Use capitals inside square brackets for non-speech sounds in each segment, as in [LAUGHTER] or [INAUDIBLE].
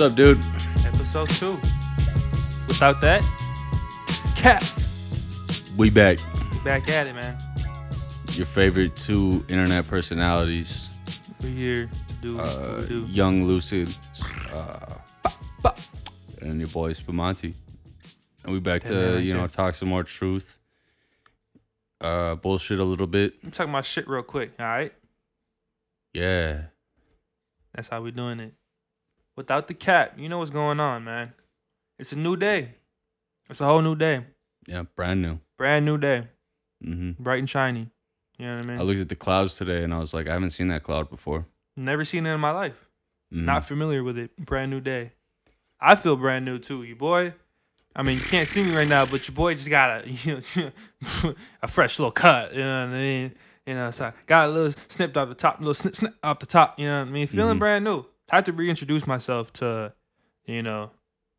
What's up, dude? Episode two. Without that, cap. We back. We back at it, man. Your favorite two internet personalities, We're here to do uh, we do. Young Lucid, uh, and your boy Spamonti. And we back to right you know talk some more truth, uh, bullshit a little bit. I'm talking about shit real quick, all right? Yeah, That's how we doing it. Without the cap, you know what's going on, man. It's a new day. It's a whole new day. yeah, brand new. Brand new day. Mm-hmm. Bright and shiny. You know what I mean? I looked at the clouds today and I was like, I haven't seen that cloud before. Never seen it in my life. Mhm. Not familiar with it. Brand new day. I feel brand new too. You boy. I mean, you can't see me right now, but your boy just got a [LAUGHS] you know, a fresh little cut. You know what I mean? You know, so I got a little snipped off the top, little snip snip off the top. You know what I mean? Feeling Mhm. brand new. Had to reintroduce myself to, you know,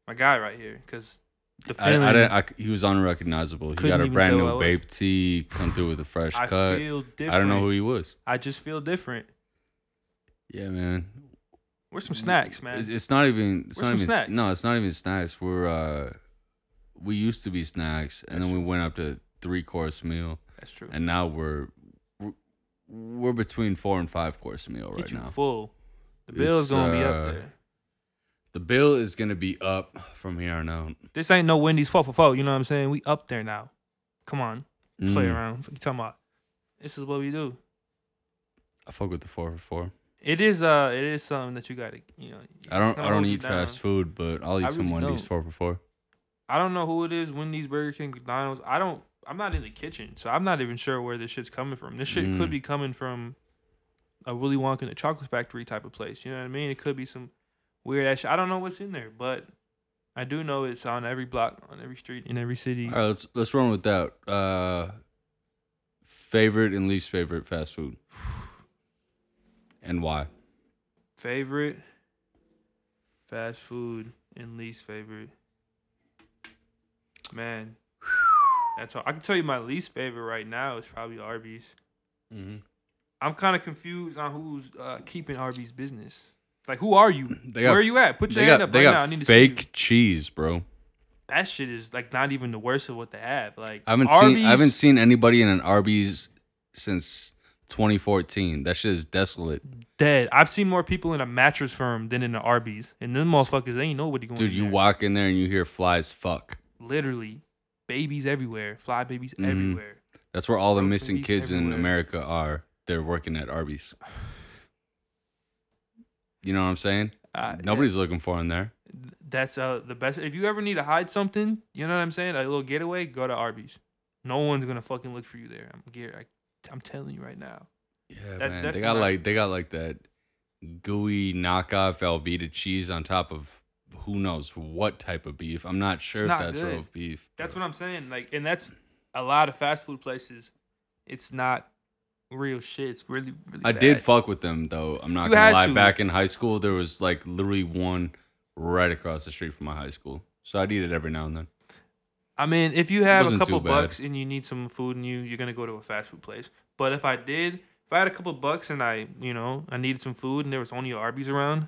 my guy right here because the I. I didn't. I, he was unrecognizable. He got a brand new I BAPE tee, come through with a fresh [SIGHS] I cut. feel different. I don't know who he was. I just feel different. Yeah, man. We're some snacks, man? It's, it's not even. It's Where's not some even. snacks? No, it's not even snacks. We're uh, we used to be snacks, and That's then we went up to three course meal, That's true. and now we're we're, we're between four and five course meal Get right you now. full. The bill's It's, gonna be up uh, there. The bill is gonna be up from here on out. This ain't no Wendy's four for four. You know what I'm saying? We up there now. Come on, play Mm, around. What you talking about? This is what we do. I fuck with the four for four. It is uh, it is something that you gotta, you know. I don't. I don't eat fast food, but I'll eat I some really Wendy's don't. four for four. I don't know who it is. Wendy's, Burger King, McDonald's. I don't. I'm not in the kitchen, so I'm not even sure where this shit's coming from. This shit Mm. could be coming from a Willy Wonka and a Chocolate Factory type of place. You know what I mean? It could be some weird ass. I don't know what's in there, but I do know it's on every block, on every street, in every city. All right, let's let's run with that. Uh, favorite and least favorite fast food, [SIGHS] and why? Favorite fast food and least favorite. Man, that's all. I can tell you my least favorite right now is probably Arby's. Mm-hmm. I'm kind of confused on who's uh, keeping Arby's business. Like, who are you? [CLEARS THROAT] They got- Where are you at? Put your hand got up they right got now. I need to see you. fake cheese, bro. That shit is like not even the worst of what they have. Like, I haven't Arby's, seen I haven't seen anybody in an Arby's since 2014. That shit is desolate, dead. I've seen more people in a mattress firm than in the Arby's, and them motherfuckers they ain't nobody going. To do. Dude. You there. walk in there and you hear flies. Fuck. literally babies everywhere, fly babies Mhm. everywhere. That's where all the missing kids in everywhere. America are. They're working at Arby's. You know what I'm saying? Uh, Nobody's looking for in there. That's uh the best. If you ever need to hide something, you know what I'm saying, a little getaway, go to Arby's. No one's gonna fucking look for you there. I'm Gary. I, I'm telling you right now. Yeah, That's man. They got not- like they got like that gooey knockoff Velveeta cheese on top of who knows what type of beef. I'm not sure if that's good. real beef. That's but- what I'm saying. Like, and that's a lot of fast food places. It's not real shit. It's really, really. I bad. did fuck with them though. I'm not You gonna had lie. to. Back in high school, there was like literally one right across the street from my high school, so I'd eat it every now and then. I mean, if you have a wasn't couple bad. bucks and you need some food and you you're gonna go to a fast food place. But if I did, if I had a couple bucks and I, you know, I needed some food and there was only Arby's around,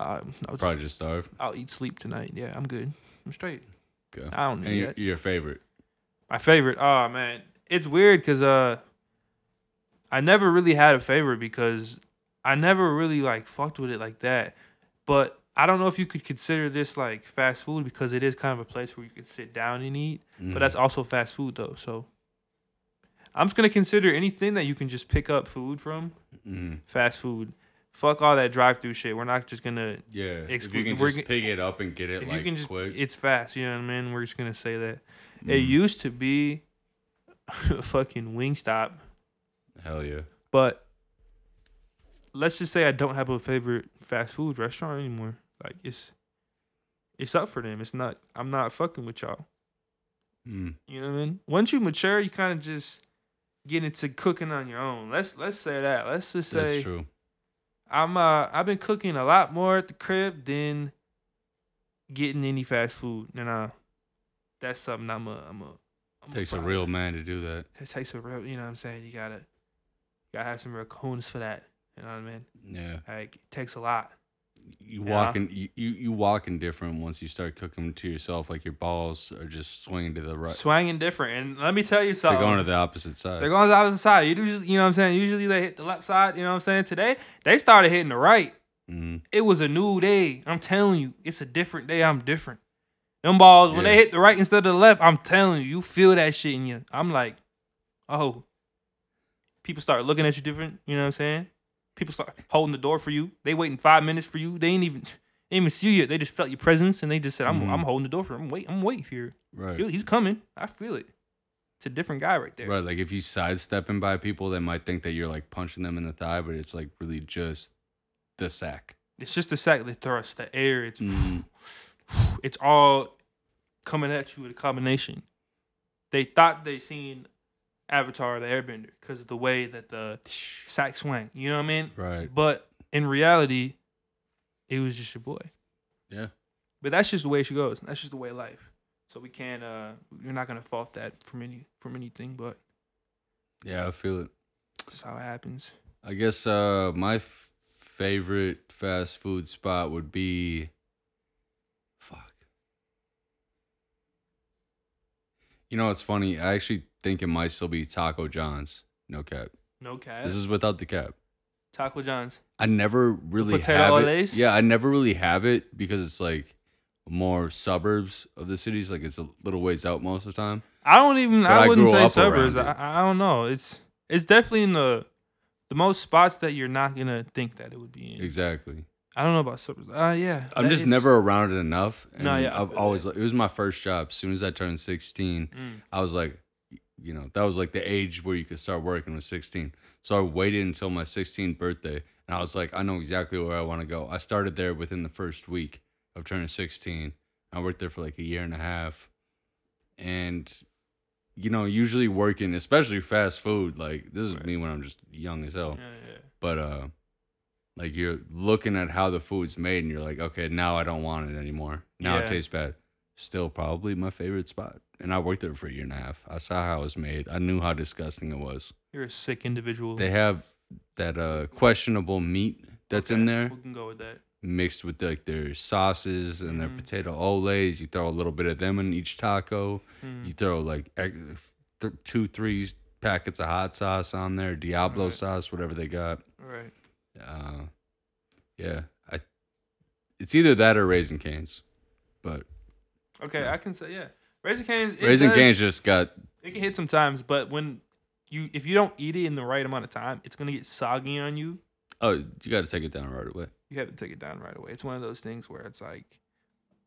uh, I would, Probably just starve. I'll eat sleep tonight. Yeah, I'm good. I'm straight. Okay. I don't And need your, that. your favorite? My favorite. Oh man, it's weird because uh, I never really had a favorite because I never really like fucked with it like that. But I don't know if you could consider this like fast food because it is kind of a place where you could sit down and eat. Mm. But that's also fast food though. So I'm just gonna consider anything that you can just pick up food from Mm. fast food. Fuck all that drive through shit. We're not just gonna. Yeah. if you can just pick it up and get it If like you can just, quick. it's fast. You know what I mean? We're just gonna say that. It Mm. used to be a [LAUGHS] fucking Wingstop, Hell yeah. but let's just say I don't have a favorite fast food restaurant anymore. Like it's it's up for them. It's not I'm not fucking with y'all. Mm. You know what I mean? Once you mature, you kind of just get into cooking on your own. Let's let's say that. Let's just say That's true. I'm uh I've been cooking a lot more at the crib than getting any fast food. And uh that's something I'm a I'm a I'm Takes a proud real man to do that. It takes a real you know what I'm saying? You gotta gotta have some real cones for that. You know what I mean? Yeah. Like it takes a lot. You Yeah. walk in, you, you you walk in different once you start cooking to yourself. Like your balls are just swinging to the right. Swinging different. And let me tell you something. They're going to the opposite side. They're going to the opposite side. You do just, you know what I'm saying? Usually they hit the left side, you know what I'm saying? Today, they started hitting the right. Mhm. It was a new day. I'm telling you, it's a different day. I'm different. Them balls, when they hit the right instead of the left, I'm telling you, you feel that shit in you. I'm like, oh. People start looking at you different, you know what I'm saying? People start holding the door for you. They waiting five minutes for you. They ain't even they ain't even see you. They just felt your presence and they just said, I'm Mhm. I'm holding the door for him. I'm wait, I'm waiting for you. Right. He's coming. I feel it. It's a different guy right there. Right. Like if you sidestepping by people, they might think that you're like punching them in the thigh, but it's like really just the sack. It's just the sack, the thrust, the air. It's Mhm. [SIGHS] it's all coming at you with a combination. They thought they seen Avatar the Airbender because of the way that the sack swang. You know what I mean? Right. But in reality, it was just your boy. Yeah. But that's just the way she goes. That's just the way life. So we can't. uh You're not gonna fault that from any from anything, but Yeah, I feel it. just how it happens. I guess uh my f- favorite fast food spot would be fuck. You know it's funny? I actually think it might still be Taco John's. No cap. No cap. This is without the cap. Taco John's. I never really potato have it. Yeah, I never really have it because it's like more suburbs of the cities. Like it's a little ways out most of the time. I don't even. But I, I wouldn't say suburbs. I. I don't know. It's it's definitely in the the most spots that you're not gonna think that it would be in. Exactly. I don't know about suburbs. Uh, yeah. I'm just is- never around it enough. And No, yeah, I've always it was my first job. As soon as I turned 16, Mm. I was like, you know, that was like the age where you could start working was 16. So I waited until my 16th birthday, and I was like, I know exactly where I want to go. I started there within the first week of turning 16. I worked there for like a year and a half, and you know, usually working, especially fast food, like this is Right. me when I'm just young as hell Yeah, yeah. but uh like you're looking at how the food's made and you're like okay now i don't want it anymore now Yeah. it tastes bad still probably my favorite spot and i worked there for a year and a half i saw how it was made i knew how disgusting it was You're a sick individual. they have that uh questionable meat that's in there We can go with that. mixed with like their sauces and their Mhm. potato olés you throw a little bit of them in each taco Mm. you throw like ex- th- two three packets of hot sauce on there diablo sauce whatever they got All right. Uh, yeah, I. It's either that or Raising Cane's, but Okay, Yeah. I can say yeah. Raising Cane's. it Raisin does- Canes just got It can hit sometimes, but when you if you don't eat it in the right amount of time, it's gonna get soggy on you. oh you got to take it down right away. You have to take it down right away. It's one of those things where it's like,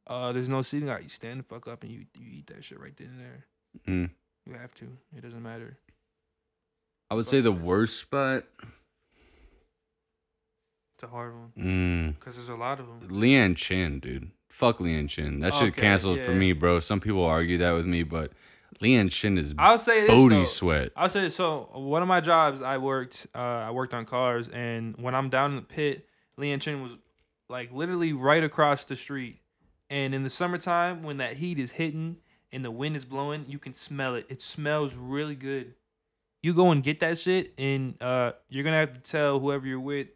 uh, there's no seating. Right, you stand the fuck up and you you eat that shit right then and there. Mm. You have to. It doesn't matter. I would say the worst spot. It's a hard one Mm. because there's a lot of them. Leeann Chin, dude. Fuck Leeann Chin. That shit Okay, canceled for me, bro. Some people argue that with me, but Leeann Chin is I'll say this booty though. sweat. I'll say so. One of my jobs, I worked. Uh, I worked on cars, and when I'm down in the pit, Leeann Chin was like literally right across the street. And in the summertime, when that heat is hitting and the wind is blowing, you can smell it. It smells really good. You go and get that shit, and uh, you're gonna have to tell whoever you're with,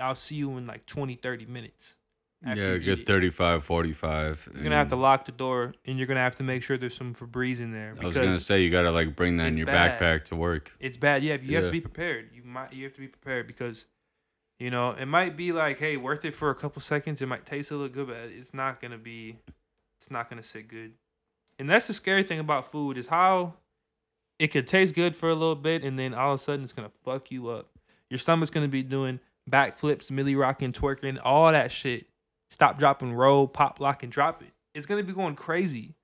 "I'll see you in like 20, 30 minutes." Yeah, good 35, 45. You're gonna have to lock the door, and you're gonna have to make sure there's some Febreze in there I was gonna say you gotta like bring that in your bad. backpack to work. it's bad. Yeah, you have to be prepared. You might you have to be prepared because you know it might be like, hey, worth it for a couple seconds. It might taste a little good, but it's not gonna be. It's not gonna sit good. And that's the scary thing about food is how it could taste good for a little bit, and then all of a sudden it's gonna fuck you up. Your stomach's gonna be doing backflips, milli rocking, twerking, all that shit. Stop, drop, and roll, pop, lock, and drop it. It's gonna be going crazy.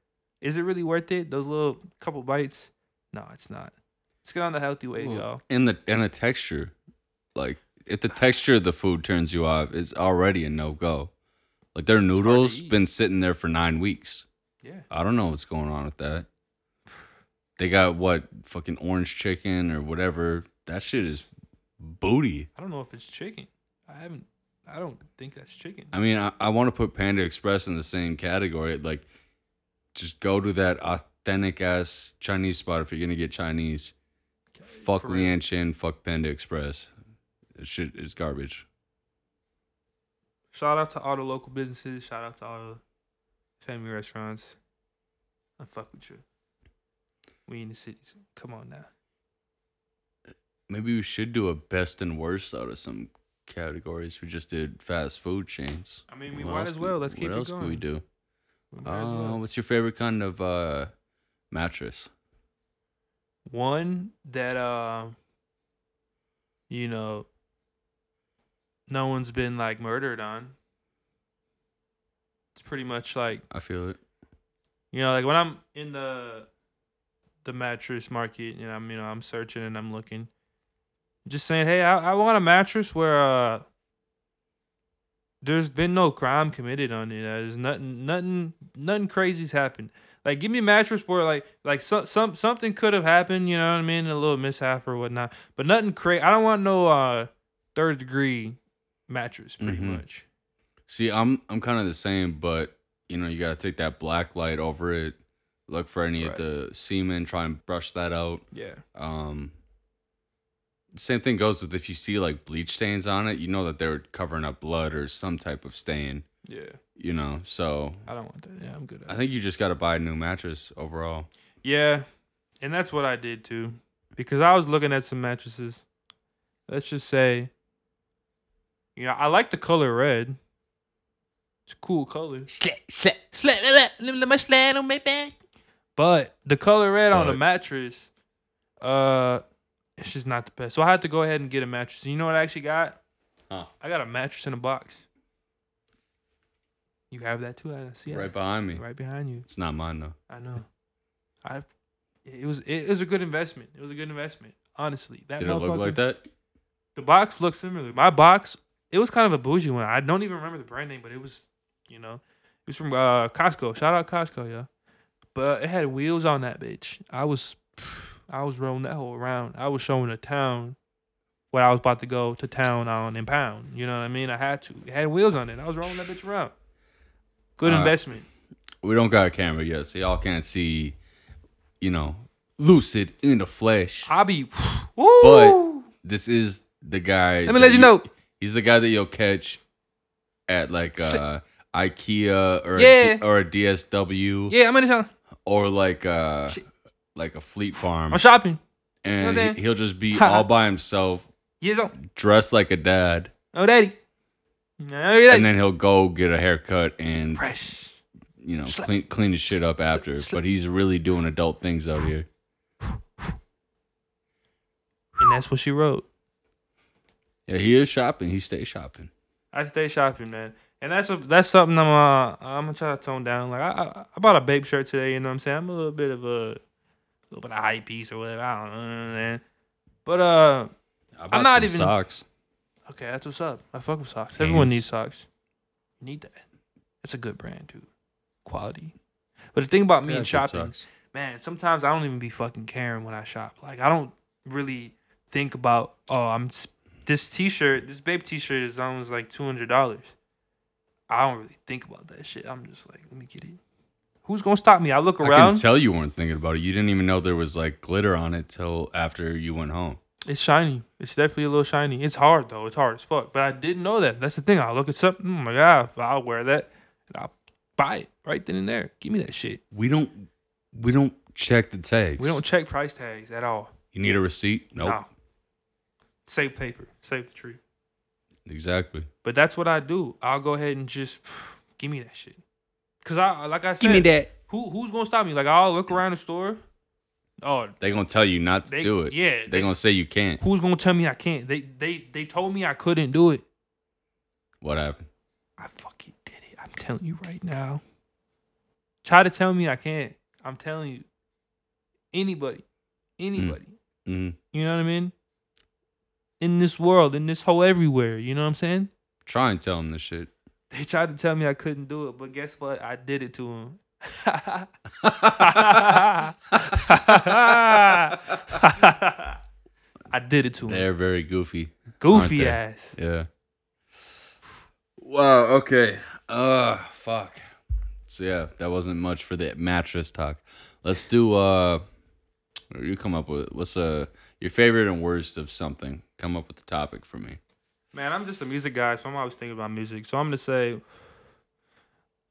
Is it really worth it? Those little couple bites? No, it's not. Let's get on the healthy way, Well, y'all. And the and the texture, like if the texture of the food turns you off, it's already a no go. Like their noodles been sitting there for nine weeks. Yeah. I don't know what's going on with that. They got what fucking orange chicken or whatever. That shit is booty. I don't know if it's chicken. I haven't. I don't think that's chicken. I mean, I, I want to put Panda Express in the same category. Like, just go to that authentic ass Chinese spot if you're gonna get Chinese. Fuck For. Leeann Chin, fuck Panda Express. That shit is garbage. Shout out to all the local businesses. Shout out to all the family restaurants. I fuck with you. We in the cities. Come on now. Maybe we should do a best and worst out of some categories. We just did fast food chains. I mean, we What might as well. Let's keep going. what it else could we do? We Uh, well. what's your favorite kind of uh, mattress? One that uh, you know, no one's been like murdered on. It's pretty much like I feel it. You know, like when I'm in the the mattress market and I'm you know I'm searching and I'm looking, just saying, hey, I, I want a mattress where uh there's been no crime committed on it. There's nothing nothing nothing crazy's happened. Like give me a mattress where like like some some something could have happened. You know what I mean? A little mishap or whatnot, but nothing crazy. I don't want no uh third degree mattress. Pretty Mhm. much. See, I'm I'm kind of the same, but you know, you gotta take that black light over it. Look for any Right. of the semen. Try and brush that out. Yeah. Um, same thing goes with if you see like bleach stains on it. You know that they're covering up blood or some type of stain. Yeah. You know, so I don't want that. Yeah, I'm good. At I it. think you just gotta buy a new mattress overall. Yeah, and that's what I did too, because I was looking at some mattresses. Let's just say, you know, I like the color red. It's a cool color. Slat, slat, slat, slat, let me let my slide on my back. But the color red on the mattress, uh, it's just not the best. So I had to go ahead and get a mattress. And you know what I actually got? Huh. I got a mattress in a box. You have that too? I see it Right behind me. right behind you. It's not mine though. I know. I. It was it was a good investment. It was a good investment. Honestly, that Did it look like that? The box looked similar. My box, it was kind of a bougie one. I don't even remember the brand name, but it was, you know, it was from uh, Costco. Shout out Costco, yeah. But it had wheels on that bitch. I was, I was rolling that whole around. I was showing the town what I was about to go to town on in pound. You know what I mean? I had to. It had wheels on it. I was rolling that bitch around. Good Uh, investment. We don't got a camera yet, so y'all can't see. You know, lucid in the flesh. I be, woo. [SIGHS] but This is the guy. Let me let you know. He's the guy that you'll catch at like uh IKEA or Yeah. a, or a DSW Yeah, I'm in town. or like uh. Like a Fleet Farm, I'm shopping. and I'm saying? he, he'll just be all by himself, Yes, oh, dressed like a dad, oh, daddy. Oh, daddy. and then he'll go get a haircut and fresh. you know Slap. clean clean his shit up after. slap. But he's really doing adult things out here. And that's what she wrote. Yeah, he is shopping. He stays shopping. I stay shopping, man. And that's a, that's something I'm uh I'm gonna try to tone down. Like I, I I bought a BAPE shirt today. You know what I'm saying? I'm a little bit of a little bit of hypebeast or whatever. I don't know, man. But uh, I bought not some even- socks. okay, that's what's up. I fuck with socks. Everyone needs socks. You need that. It's a good brand too, quality. But the thing about me Yeah, and shopping, socks. man, sometimes I don't even be fucking caring when I shop. Like I don't really think about oh I'm this t-shirt, this BAPE t-shirt is almost like two hundred dollars. I don't really think about that shit. I'm just like, let me get it. Who's gonna stop me? I look around. I can tell you weren't thinking about it. You didn't even know there was like glitter on it till after you went home. It's shiny. It's definitely a little shiny. It's hard though. It's hard as fuck. But I didn't know that. That's the thing. I look at something. Oh mm, my god, I'll wear that and I'll buy it right then and there. Give me that shit. We don't we don't check the tags. We don't check price tags at all. You need a receipt? Nope. No. Save paper. Save the tree. Exactly. But that's what I do. I'll go ahead and just [SIGHS] give me that shit. Cause I like I said, Give me that. who who's gonna stop me? Like I'll look around the store. Oh, They gonna tell you not to they do it. Yeah, They they, gonna say you can't. who's gonna tell me I can't? They they they told me I couldn't do it. What happened? I fucking did it. I'm telling you right now. Try to tell me I can't. I'm telling you. Anybody, anybody. Mm, You know what I mean? In this world, in this whole everywhere. You know what I'm saying? try and tell them this shit. They tried to tell me I couldn't do it, but guess what? I did it to him. [LAUGHS] I did it to him. They're very goofy. Goofy ass. Yeah. Wow. Okay. Uh. Fuck. So yeah, that wasn't much for the mattress talk. Let's do. Uh. You come up with what's uh your favorite and worst of something. Come up with the topic for me. Man, I'm just a music guy, so I'm always thinking about music. So I'm gonna say,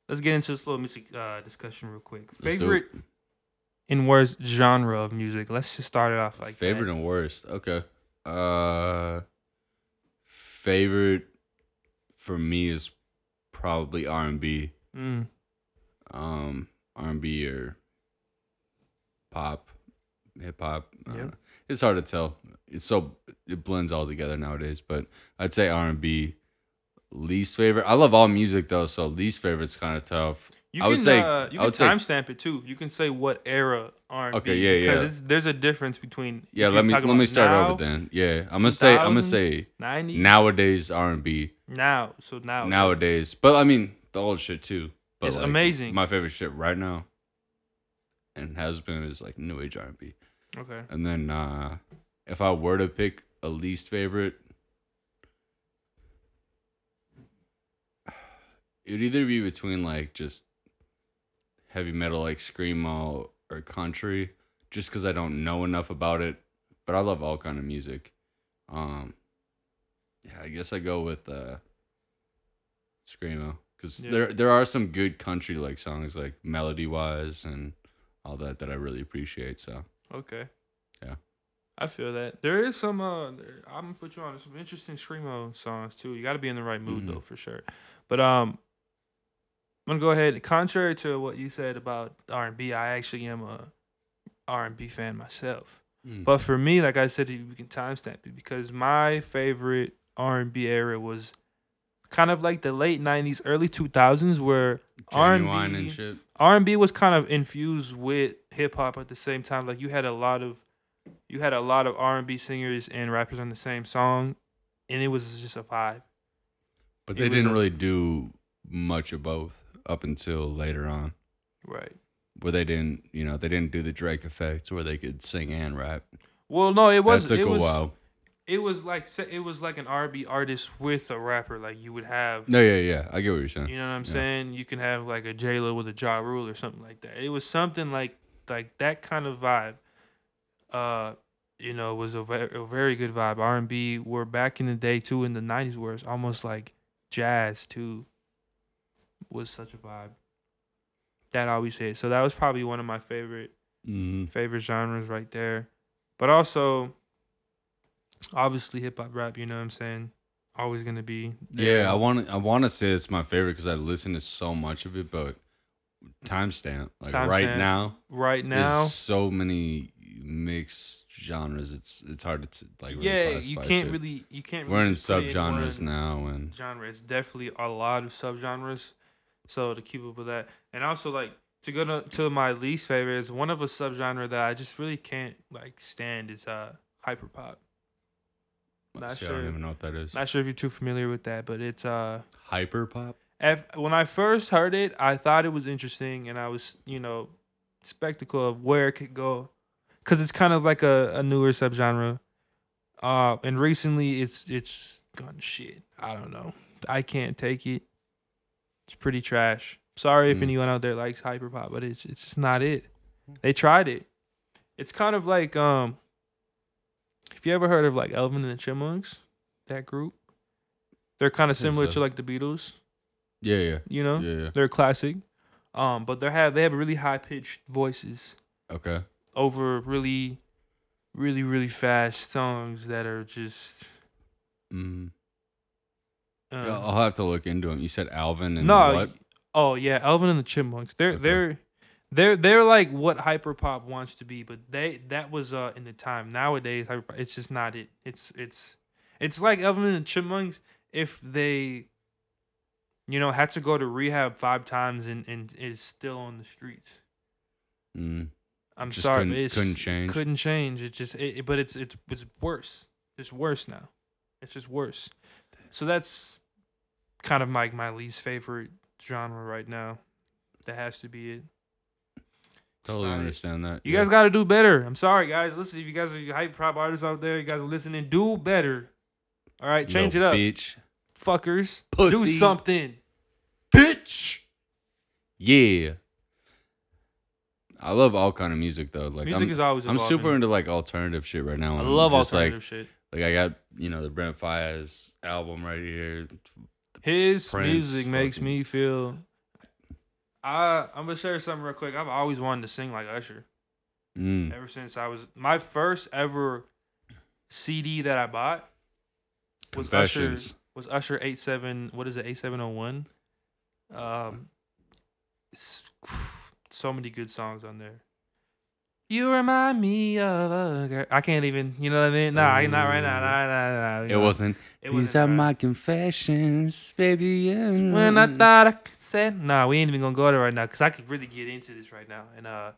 let's get into this little music uh, discussion real quick. Let's do it. Favorite and worst genre of music. Let's just start it off like favorite That. and worst. Okay. Uh, favorite for me is probably R and B. Mm, Um, R and B or pop, hip hop. Uh, it's hard to tell. It's so it blends all together nowadays. But I'd say R and B. Least favorite. I love all music though, so least favorite's kind of tough. You I can would say- uh, you I can would timestamp it too. You can say what era R and B. Okay, yeah, because yeah. It's, there's a difference between. Yeah, let me let me start now, over then. Yeah, I'm gonna say I'm gonna say 90s nowadays R and B. now. So now nowadays. But I mean, the old shit too. But It's like, amazing. My favorite shit right now, and has been, is like new age R and B. Okay. And then uh if I were to pick a least favorite, [SIGHS] it would either be between like just heavy metal like screamo or country, just because I don't know enough about it. But I love all kind of music. Um, yeah, I guess I go with uh, screamo because Yeah. there there are some good country like songs like melody wise and all that that I really appreciate. So Okay. Yeah. I feel that there is some. Uh, there, I'm gonna put you on some interesting screamo songs too. You got to be in the right mood Mhm. though, for sure. But um, I'm gonna go ahead. Contrary to what you said about R and B, I actually am a R and B fan myself. Mm. But for me, like I said, we can timestamp it because my favorite R and B era was kind of like the late '90s, early 2000s, where R&B and shit. R and B was kind of infused with hip hop at the same time. Like you had a lot of, you had a lot of R and B singers and rappers on the same song, and it was just a vibe. But they didn't a- really do much of both up until later on, Right. where they didn't, you know, they didn't do the Drake effect where they could sing and rap. Well, no, it was. that took it a was. while. It was like it was like an R and B artist with a rapper. Like you would have. No, yeah, yeah, I get what you're saying. You know what I'm Yeah. saying? You can have like a J Lo with a Ja Rule or something like that. It was something like like that kind of vibe. Uh, you know, was a, ve- a very good vibe. R and B were back in the day too in the '90s, where it's almost like jazz too. Was such a vibe. That always say. So that was probably one of my favorite Mhm. favorite genres right there. But also, obviously hip hop rap. You know what I'm saying? Always gonna be. there. Yeah, I want to. I want to say it's my favorite because I listen to so much of it. But timestamp, like right Timestamp. now, right now. there's so many mixed genres. It's it's hard to like. Really yeah, you can't shit. really you can't. We're in subgenres now, and Genre. It's definitely a lot of subgenres. So to keep up with that, and also like to go to, to my least favorite is one of a subgenre that I just really can't like stand is uh hyperpop. Not shit, I don't even know what that is. Not sure if you're too familiar with that, but it's uh Hyper pop. if, when I first heard it, I thought it was interesting, and I was, you know, spectacle of where it could go, because it's kind of like a, a newer subgenre. Uh, and recently, it's it's gone shit. I don't know. I can't take it. It's pretty trash. Sorry if Mm. anyone out there likes hyperpop, but it's it's just not it. They tried it. It's kind of like um. If you ever heard of like Elvin and the Chipmunks, that group, they're kind of similar so. to like the Beatles Yeah, yeah, you know yeah, yeah. they're classic um but they have they have really high pitched voices Okay. over really really really fast songs that are just Mm. Yeah, I'll have to look into them. You said Alvin and no what? oh yeah elvin and the chipmunks they're Okay. they're they're they're like what hyperpop wants to be but they that was uh in the time nowadays hyperpop, it's just not it it's it's it's like elvin and the chipmunks if they you know had to go to rehab five times and and is still on the streets Mm. I'm Just sorry, couldn't- but it's couldn't change. Couldn't change. It just, it, it- but it's it's it's worse. It's worse now. It's just worse. So that's kind of my my least favorite genre right now. That has to be it. Totally not it. understand that. You yeah. guys got to do better. I'm sorry, guys. Listen, if you guys are hyperpop artists out there, you guys are listening, do better. All right, change Little it up, bitch. fuckers. Do something, bitch. Yeah. I love all kind of music though. Like Music I'm, is always. I'm super into like alternative shit right now. I love just, alternative like shit. Like I got you know the Brent Faiyaz album right here. His Prince music makes me feel. I I'm gonna share something real quick. I've always wanted to sing like Usher. Mm. Ever since I was my first ever CD that I bought was Usher was Usher eight seven. What is it? Eight seven zero one. Um, [SIGHS] so many good songs on there. You remind me of a girl. I can't even. You know what I mean? Nah, I not right now. Nah, nah, nah. It wasn't. It These wasn't are right. my confessions, baby. Yeah. When I thought I could say, nah, we ain't even gonna go there right now because I could really get into this right now, and uh,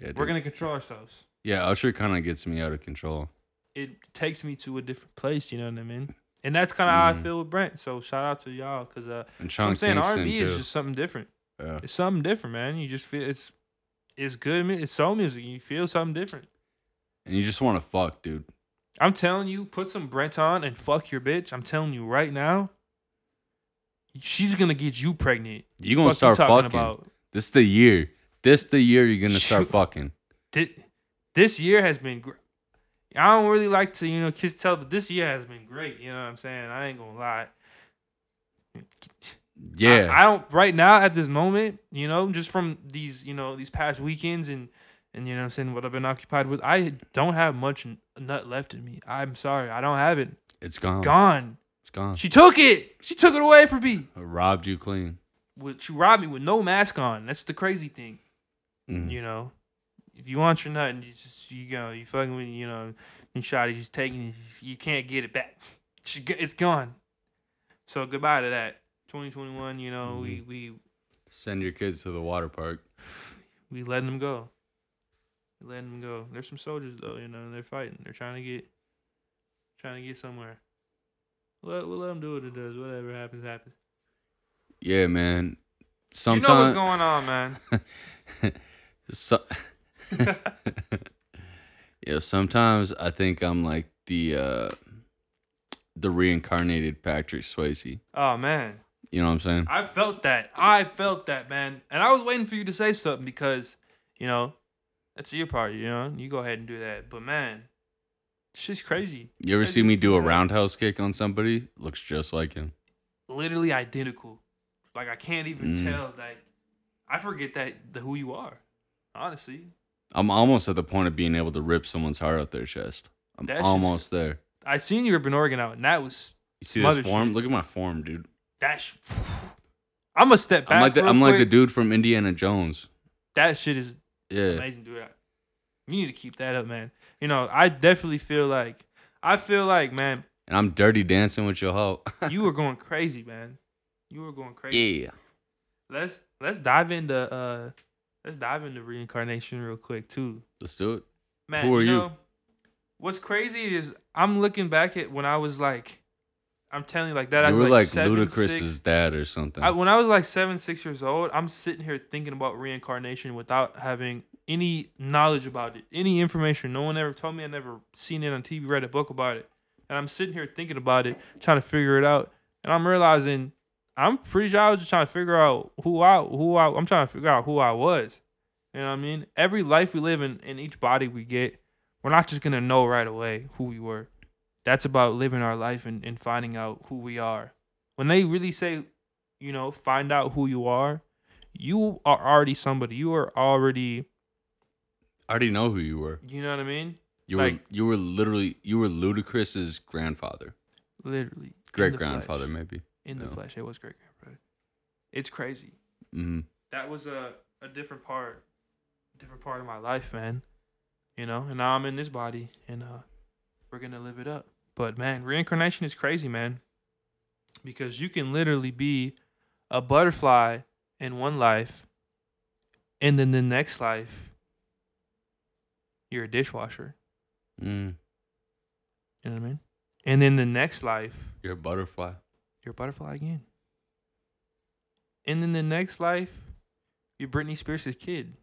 yeah, we're gonna control ourselves. yeah, Usher kind of gets me out of control. It takes me to a different place. You know what I mean? And that's kind of how I Mm. feel with Brent. So shout out to y'all because uh, And so I'm saying R and B is just something different. yeah. It's something different, man. You just feel it's it's good. It's soul music. You feel something different. And you just want to fuck, dude. I'm telling you, put some Brent on and fuck your bitch. I'm telling you right now, she's gonna get you pregnant. You gonna Fuck start talking fucking. about? This the year. This the year you're gonna start Shoot. [LAUGHS] fucking. Thi- This year has been. Gr- I don't really like to, you know, kiss tell, but this year has been great. You know what I'm saying? I ain't gonna lie. Yeah. I, I don't right now at this moment, you know, just from these, you know, these past weekends and and you know what I'm saying what I've been occupied with, I don't have much nut left in me. I'm sorry, I don't have it. it's gone. Gone. It's gone. She took it. She took it away from me. I robbed you clean. With she robbed me with no mask on. That's the crazy thing. Mhm. You know, if you want your nut and you just you go you fucking with you know and shot it, just taking it, you can't get it back. She, it's gone. So goodbye to that. 2021. You know we we Send your kids to the water park. we letting them go. Letting them go. There's some soldiers though, you know, they're fighting. They're trying to get, trying to get somewhere. Let we'll let them do what it does. Whatever happens, happens. Yeah, man. you know what's Sometimes. going on, man. [LAUGHS] so, [LAUGHS] yeah, sometimes I think I'm like the uh the reincarnated Patrick Swayze. Oh man, You know what I'm saying? I felt that. I felt that, man. And I was waiting for you to say something because, you know, that's your part. You know, you go ahead and do that. But man, shit's crazy. You ever see me do a roundhouse kick on somebody? Looks just like him. Literally identical. Like I can't even Mm. tell. Like I forget that the who you are. Honestly, I'm almost at the point of being able to rip someone's heart out their chest. I'm That shit's- almost there. I seen you rip an organ out, and that was You see this form? shit. Look at my form, dude. That. Sh- I'm gonna step back. I'm like the, I'm like the dude from Indiana Jones. That shit is Yeah. amazing, dude. You need to keep that up, man. You know, I definitely feel like I feel like, man, And I'm dirty dancing with your hoe. [LAUGHS] you were going crazy, man. You were going crazy. yeah. Let's let's dive into uh let's dive into reincarnation real quick too. Let's do it. Man, Who are you? you? Know, what's crazy is I'm looking back at when I was like I'm telling you like that I You were like, seven, Ludacris's dad or something. I, when I was like seven, six years old, I'm sitting here thinking about reincarnation without having any knowledge about it, any information. No one ever told me. I never seen it on TV, read a book about it, and I'm sitting here thinking about it, trying to figure it out, and I'm realizing I'm pretty sure I was just trying to figure out who I, who I, I'm trying to figure out who I was. You know what I mean? Every life we live in, in each body we get, we're not just gonna know right away who we were. That's about living our life and, and finding out who we are. When they really say you know, find out who you are, you are already somebody. You are already, I already know who you were. you know what I mean? You were you were literally you were Ludacris's grandfather, Literally. great grandfather flesh. maybe. In the flesh. It was great grandfather. It's crazy. hmm That was a, a different part, different part of my life, man. You know, and now I'm in this body and uh we're gonna live it up. But man, reincarnation is crazy, man. Because you can literally be a butterfly in one life and then the next life you're a dishwasher. Mm. You know what I mean? And then the next life, You're a butterfly. you're a butterfly again. And then the next life, you're Britney Spears' kid.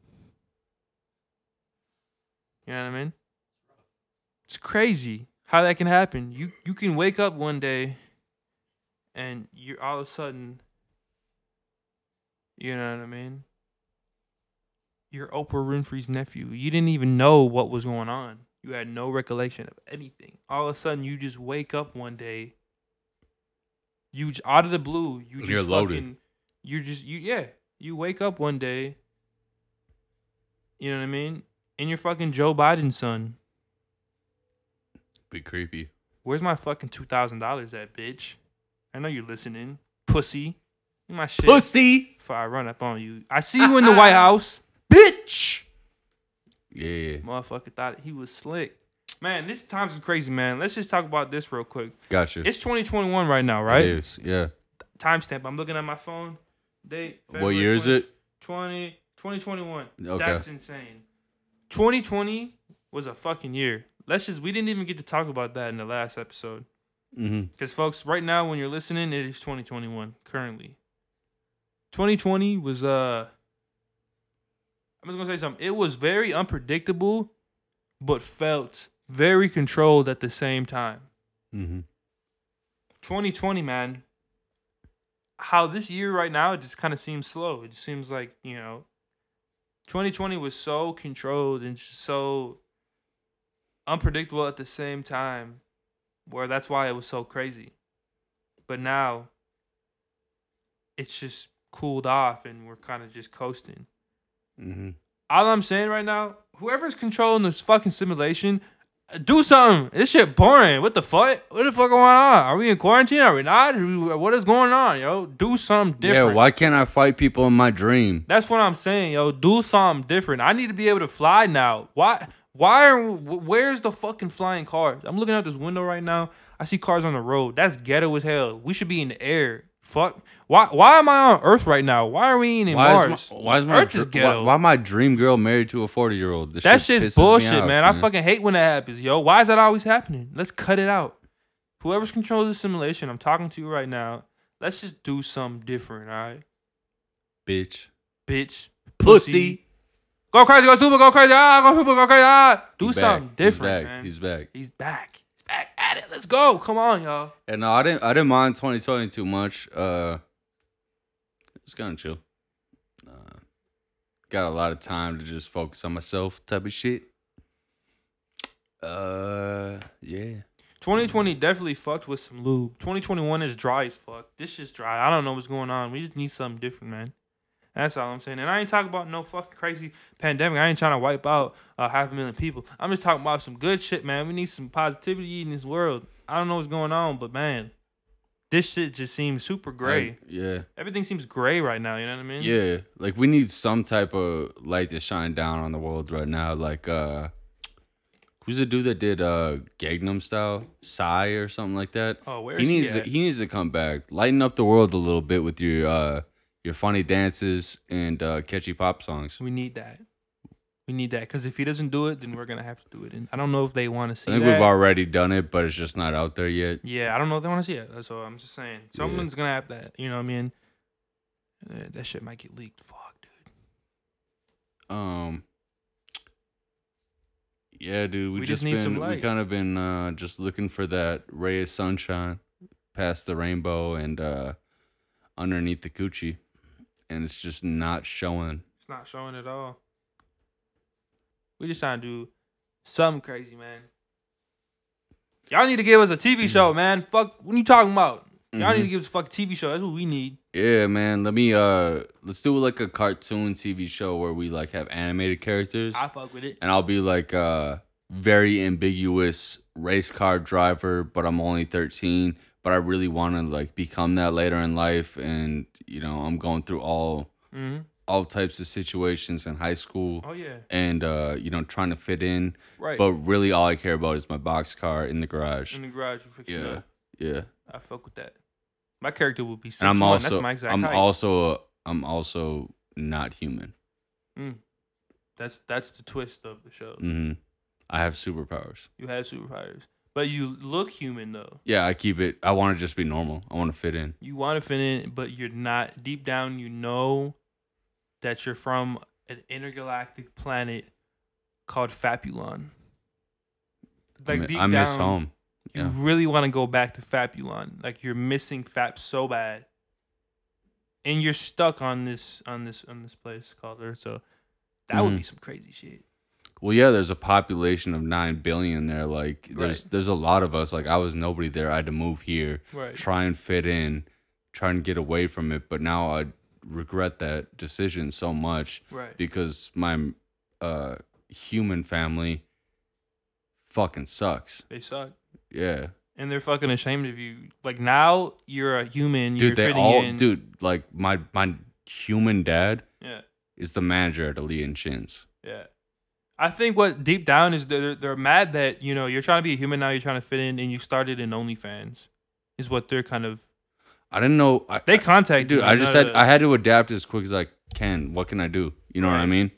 You know what I mean? It's crazy how that can happen. You you can wake up one day and you're all of a sudden you know what I mean? You're Oprah Winfrey's nephew. You didn't even know what was going on. You had no recollection of anything. All of a sudden, you just wake up one day. You j- out of the blue, you just you're loaded. you're just you yeah. You wake up one day. You know what I mean? And you're fucking Joe Biden's son. Be creepy. Where's my fucking two thousand dollars at, bitch? I know you're listening, pussy. Give My shit. Pussy. Before I run up on you, I see you in the [LAUGHS] White House, bitch. Yeah, yeah. Motherfucker thought he was slick. Man, this times is crazy, man. Let's just talk about this real quick. Gotcha. It's 2021 right now, right? is. Yeah. Timestamp. I'm looking at my phone. Date. What year is it? 20, 2021. Okay. That's insane. 2020 was a fucking year. Let's just, we didn't even get to talk about that in the last episode. Mm-hmm. Because, folks, right now, when you're listening, it is 2021 currently. 2020 was, uh, I'm just going to say something. It was very unpredictable, but felt very controlled at the same time. Mm-hmm. 2020, man, how this year right now, it just kind of seems slow. It just seems like, you know, 2020 was so controlled and just so unpredictable at the same time, where that's why it was so crazy. But now, it's just cooled off and we're kind of just coasting. Mm-hmm. All I'm saying right now, whoever's controlling this fucking simulation, uh, do something. This shit boring. What the fuck? What the fuck going on? Are we in quarantine? Are we not? What is going on, yo? Do something different. Yeah. Why can't I fight people in my dream? That's what I'm saying, yo. Do something different. I need to be able to fly now. Why? Why are? Where's the fucking flying cars? I'm looking out this window right now. I see cars on the road. That's ghetto as hell. We should be in the air. Fuck. Why? Why am I on Earth right now? Why are we in Why Mars? is my, why is my Earth is dr- why, ghetto. why my dream girl married to a 40 year old? That shit shit's bullshit, man. I fucking hate when that happens, yo. Why is that always happening? Let's cut it out. Whoever's controlling the simulation, I'm talking to you right now. Let's just do something different, all right? bitch. Bitch. Pussy. Go crazy, go super, go crazy, ah, go super, go crazy, ah. Do He's something back. different, He's back. man. He's back. He's back. He's back at it. Let's go. Come on, y'all. And no, I didn't. I didn't mind 2020 too much. Uh, it's kind of chill. Uh, got a lot of time to just focus on myself, type of shit. Uh, yeah. 2020 definitely fucked with some lube. 2021 is dry as fuck. This shit's dry. I don't know what's going on. We just need something different, man. That's all I'm saying. And I ain't talking about no fucking crazy pandemic. I ain't trying to wipe out uh, half a million people. I'm just talking about some good shit, man. We need some positivity in this world. I don't know what's going on, but man, this shit just seems super gray. Like, yeah. Everything seems gray right now. You know what I mean? Yeah. Like we need some type of light to shine down on the world right now. Like uh, who's the dude that did uh Gangnam Style? Psy or something like that. Oh, where he is he needs to, he needs to come back, lighten up the world a little bit with your uh your funny dances and uh catchy pop songs. We need that. We need that because if he doesn't do it, then we're gonna have to do it. And I don't know if they want to see I think that. we've already done it, but it's just not out there yet. Yeah, I don't know if they want to see it. That's all I'm just saying. Someone's gonna have that. You know what I mean? Uh, that shit might get leaked. Fuck, dude. Um. Yeah, dude, we, We just, just need been some we light. kind of been uh just looking for that ray of sunshine past the rainbow and uh underneath the coochie, and it's just not showing. It's not showing at all. We just trying to do something crazy, man. Y'all need to give us a TV show, man. Fuck, what are you talking about? Y'all need Mhm. to give us a fucking TV show. That's what we need. Yeah, man. Let me uh let's do like a cartoon TV show where we like have animated characters. I fuck with it. and I'll be like a very ambiguous race car driver, but I'm only 13. But I really want to like become that later in life, and you know I'm going through all hmm all types of situations in high school, Oh yeah, and uh, you know trying to fit in. right. But really, all I care about is my box car in the garage. in the garage, we fix it Yeah, up. yeah. I fuck with that. My character would be six And I'm also That's my exact I'm height. also uh, I'm also not human. that's that's the twist of the show. hmm I have superpowers. You have superpowers, but you look human though. Yeah, I keep it. I want to just be normal. I want to fit in. You want to fit in, but you're not. Deep down, you know that you're from an intergalactic planet called Fapulon. I, mi- deep I miss down, home. You really want to go back to Fapulon. Like you're missing Fap so bad, and you're stuck on this on this on this place called Earth. So that would Mhm. be some crazy shit. Well, yeah, there's a population of nine billion there. Like, there's Right. there's a lot of us. Like, I was nobody there. I had to move here, Right. try and fit in, try and get away from it. But now I regret that decision so much Right. because my uh human family fucking sucks. They suck. Yeah, And they're fucking ashamed of you. Like now you're a human, you're dude, they all, in. dude, like my my human dad Yeah. is the manager at Leeann Chin's. Yeah. I think what deep down is they're they're mad that, you know, you're trying to be a human now, you're trying to fit in and you started in OnlyFans. Is what they're kind of I didn't know. I, they contact dude, you. I just had that I had to adapt as quick as I can. What can I do? You know what I mean?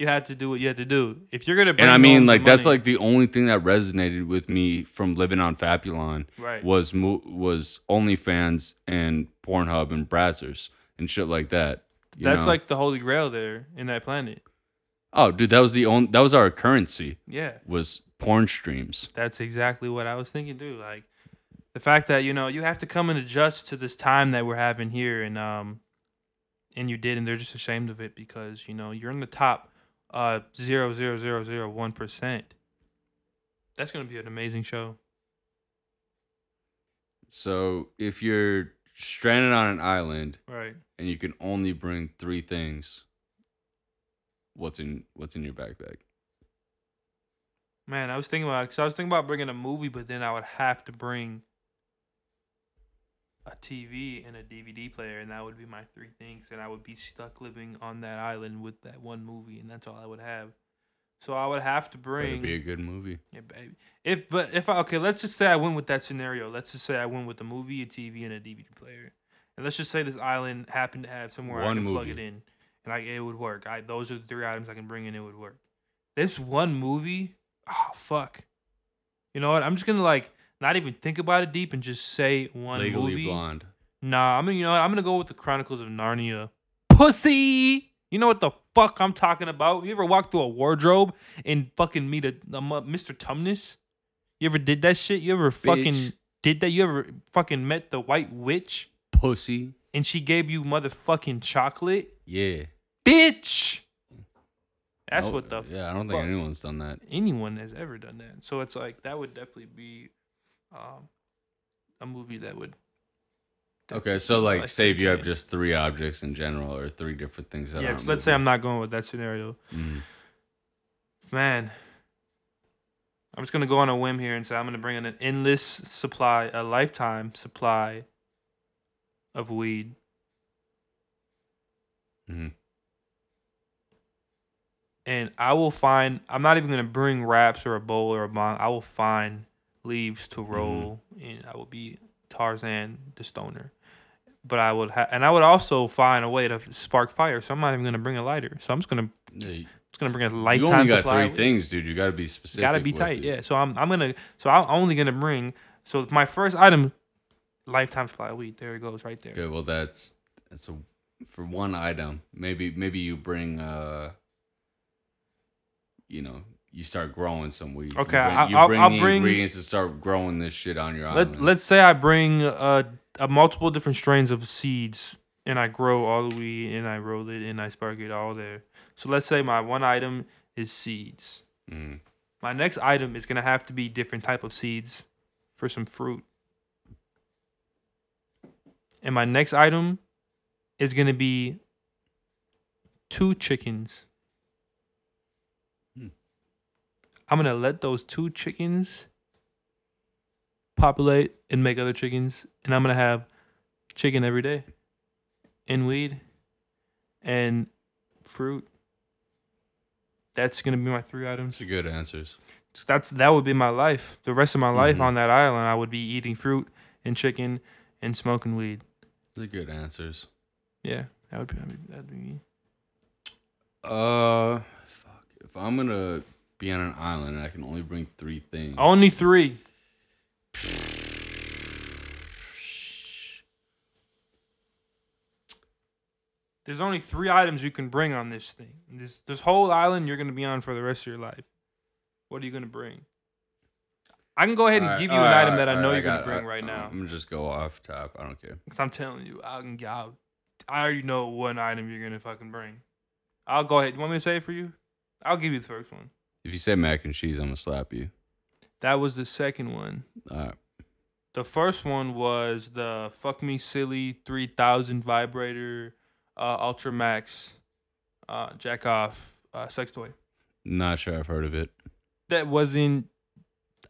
you had to do what you had to do. If you're gonna bring And I mean, like that's money- like the only thing that resonated with me from living on Fapulon right. was was OnlyFans and Pornhub and Brazzers and shit like that. you That's know? like the holy grail there in that planet. Oh, dude, that was the only that was our currency Yeah. was porn streams. That's exactly what I was thinking too. Like the fact that you know you have to come and adjust to this time that we're having here, and um, and you did, and they're just ashamed of it because you know you're in the top uh zero zero zero zero one percent. That's gonna be an amazing show. So if you're stranded on an island Right. and you can only bring three things, what's in what's in your backpack? Man, I was thinking about it because I was thinking about bringing a movie, but then I would have to bring a TV and a DVD player, and that would be my three things, and I would be stuck living on that island with that one movie, and that's all I would have. So I would have to bring. be a good movie. Yeah, baby. If but if I okay, let's just say I went with that scenario. Let's just say I went with a movie, a TV, and a DVD player. And let's just say this island happened to have somewhere I One can plug it in, and I it would work. I those are the three items I can bring in. It would work. This one movie, oh fuck. You know what? I'm just gonna like not even think about it deep and just say one Legally movie. Blonde. Nah, I mean you know what? I'm gonna go with the Chronicles of Narnia. Pussy. You know what the fuck I'm talking about? You ever walk through a wardrobe and fucking meet a, a Mr. Tumnus? You ever did that shit? You ever fucking Bitch. did that? You ever fucking met the White Witch Pussy. and she gave you motherfucking chocolate? Yeah. Bitch. That's No- what the Yeah, I don't fuck think anyone's done that. anyone has ever done that. So it's like that would definitely be um, a movie that would. Okay, so like, say if you have just three objects in general, or three different things. That yeah. aren't Let's say I'm moving. not going with that scenario. Mhm. Man, I'm just gonna go on a whim here and say I'm gonna bring in an endless supply, a lifetime supply of weed. Mhm. And I will find. I'm not even gonna bring wraps or a bowl or a bong. I will find leaves to roll, and I will be Tarzan the stoner. But I would, ha- and I would also find a way to spark fire. So I'm not even gonna bring a lighter. So I'm just gonna, Yeah, just gonna bring a lifetime supply. you only got supply. three things, dude. You got to be specific. Gotta be tight, it. yeah. So I'm I'm gonna so I'm only gonna bring so my first item, lifetime supply of weed. There it goes, right there. Okay, well that's that's a for one item. Maybe maybe you bring uh, you know, you start growing some weed. You Okay, bring, I- you I'll- bring I'll bring- ingredients to start growing this shit on your island. Let Let's say I bring uh, a multiple different strains of seeds and I grow all the weed and I roll it and I spark it all there. So let's say my one item is seeds. Mhm. My next item is gonna have to be different type of seeds for some fruit. And my next item is gonna be two chickens. Hmm. I'm gonna let those two chickens populate and make other chickens, and I'm gonna have chicken every day, and weed, and fruit. That's gonna be my three items. Are good answers. So that's that would be my life. The rest of my life Mhm. on that island, I would be eating fruit and chicken and smoking weed. Those are good answers. Yeah, that would be that'd be, me. Uh, fuck. If I'm gonna be on an island and I can only bring three things. Only three. There's only three items you can bring on this thing. This this whole island you're gonna be on for the rest of your life. What are you gonna bring? I can go ahead and Alright, give you an alright, item that I know you're gonna bring it. right Uh, now. I'm gonna just go off top. I don't care. Cause I'm telling you, I can. I'll, I already know one item you're gonna fucking bring. I'll go ahead. You want me to say it for you? I'll give you the first one. If you say mac and cheese, I'm gonna slap you. That was the second one. All right. The first one was the fuck me silly 3000 vibrator uh, Ultra Max uh, jack off uh, sex toy. Not sure I've heard of it. That wasn't.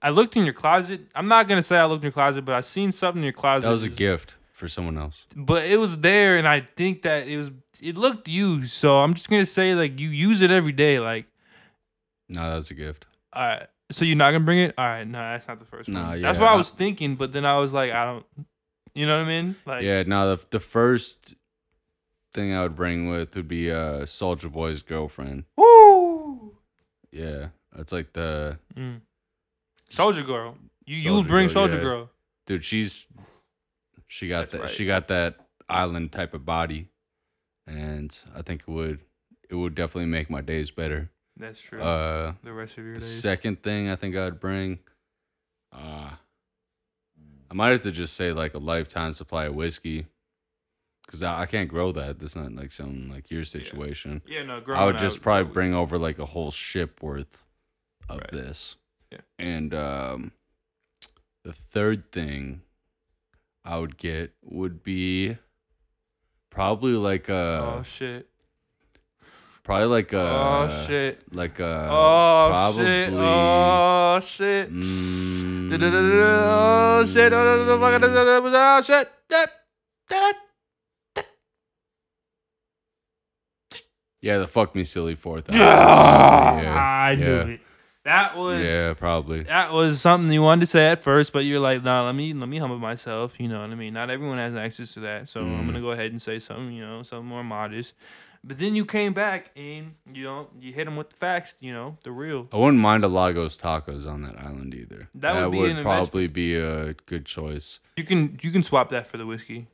I looked in your closet. I'm not gonna say I looked in your closet, but I seen something in your closet. That was a gift for someone else. But it was there, and I think that it was. It looked used, so I'm just gonna say like you use it every day. Like, No, that was a gift. all right. So you're not gonna bring it? All right. No, that's not the first Nah, one. That's yeah, what I I- was thinking, but then I was like, I don't. You know what I mean? Like, yeah, no, the the first thing I would bring with would be uh Soldier Boy's girlfriend. Woo. Yeah. That's like the Mm. Soldier Girl. You you bring Soldier yeah. Girl. dude, she's she got That's that right. she got that island type of body. And I think it would it would definitely make my days better. That's true. Uh the rest of your The days. second thing I think I'd bring, uh, I might have to just say like a lifetime supply of whiskey, because I, I can't grow that. That's not like something like your situation. yeah, no. I would just up, probably bring over like a whole ship worth of Right. this. Yeah. And um, the third thing I would get would be probably like a Oh shit. probably like a oh shit. like a Oh shit. probably Oh shit. mm, Oh shit. Oh oh shit. Yeah, the fuck me silly fourth. Ah, yeah, I knew yeah. it. That was Yeah, probably. that was something you wanted to say at first, but you're like, nah, let me let me humble myself. You know what I mean? Not everyone has access to that, so I'm Mm. gonna go ahead and say something, you know, something more modest. But then you came back and you know you hit them with the facts, you know, the real. I wouldn't mind a Lagos tacos on that island either. That would be an investment. probably be a good choice. You can you can swap that for the whiskey.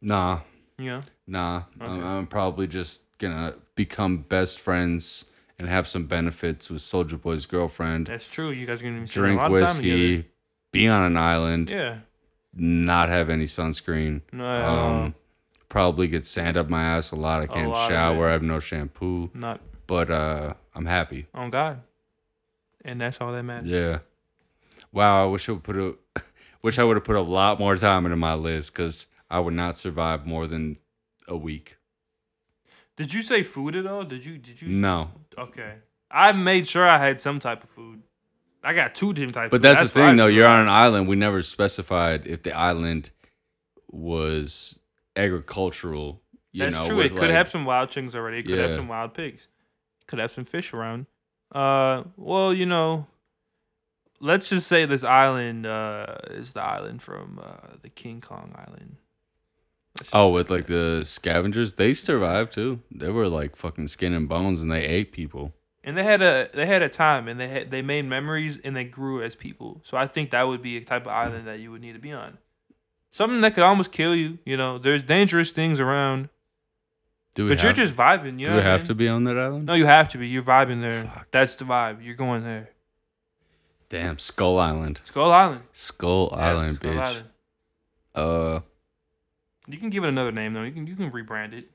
Nah, know, nah. I'm, I'm probably just gonna become best friends and have some benefits with Soldier Boy's girlfriend. that's true. You guys are gonna be Drink a lot of time whiskey, be on an island, Yeah. not have any sunscreen. No, Um, probably get sand up my ass a lot. I can't lot shower. I have no shampoo, not but uh, I'm happy. on God. And that's all that matters. Yeah. Wow. I wish I would put a, [LAUGHS] wish I would have put a lot more time into my list because I would not survive more than a week. Did you say food at all? Did you did you No, Okay. I made sure I had some type of food. I got two different types. but that's, the thing though. You're on an island. We never specified if the island was agricultural. You That's know, true. It could like- have some wild chickens already. It could have some wild pigs. It could have some fish around. Uh, well, you know, let's just say this island uh is the island from uh the King Kong Island. Oh, with like the scavengers, they survived too. They were like fucking skin and bones, and they ate people. and they had a they had a time and they had they made memories and they grew as people. So I think that would be a type of island that you would need to be on. Something that could almost kill you. You know, there's dangerous things around, Do we but have, you're just vibing. You do know, we I have mean? to be on that island? No, you have to be. You're vibing there. Fuck. That's the vibe. You're going there. Damn, Skull Island. Skull Island. Skull Yeah, Island, Skull bitch. Island. Uh, You can give it another name though. You can you can rebrand it.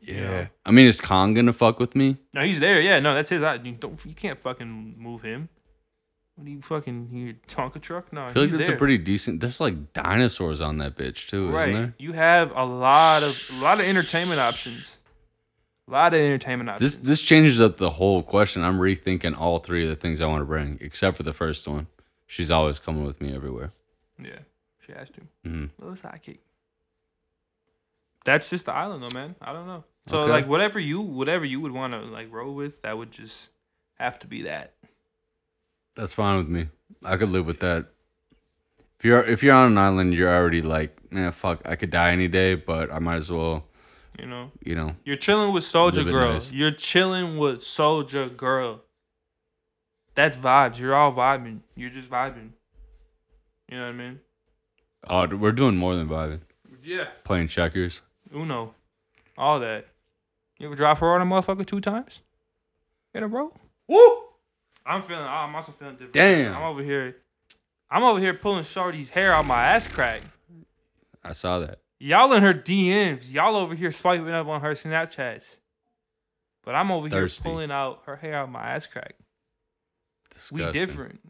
yeah. Yeah. I mean, is Kong gonna fuck with me? No, he's there. Yeah, no, that's his. island. You don't. You can't fucking move him. What are you fucking? You Tonka truck? No, I feel like that's there. a pretty decent. There's like dinosaurs on that bitch too, right. isn't there? You have a lot of a lot of entertainment options. A lot of entertainment options. This this changes up the whole question. I'm rethinking all three of the things I want to bring, except for the first one. She's always coming with me everywhere. yeah, she has to. Mm-hmm. Little sidekick. That's just the island though, man. I don't know. So Okay. like whatever you whatever you would want to like roll with, that would just have to be that. That's fine with me. I could live with that. If you're if you're on an island, you're already like, man, fuck, I could die any day, but I might as well, You know, you know. you're chilling with Soldier Girl. nice. You're chilling with Soldier Girl. That's vibes. You're all vibing. You're just vibing. You know what I mean? Oh, we're doing more than vibing. Yeah. Playing checkers. Uno. All that. You ever drive for on a motherfucker two times? In a row? Woo! I'm feeling I'm also feeling different. Damn. I'm over here. I'm over here pulling Shorty's hair out my ass crack. I saw that. Y'all in her DMs. Y'all over here swiping up on her Snapchats. But I'm over Thirsty. here pulling out her hair out my ass crack. We different.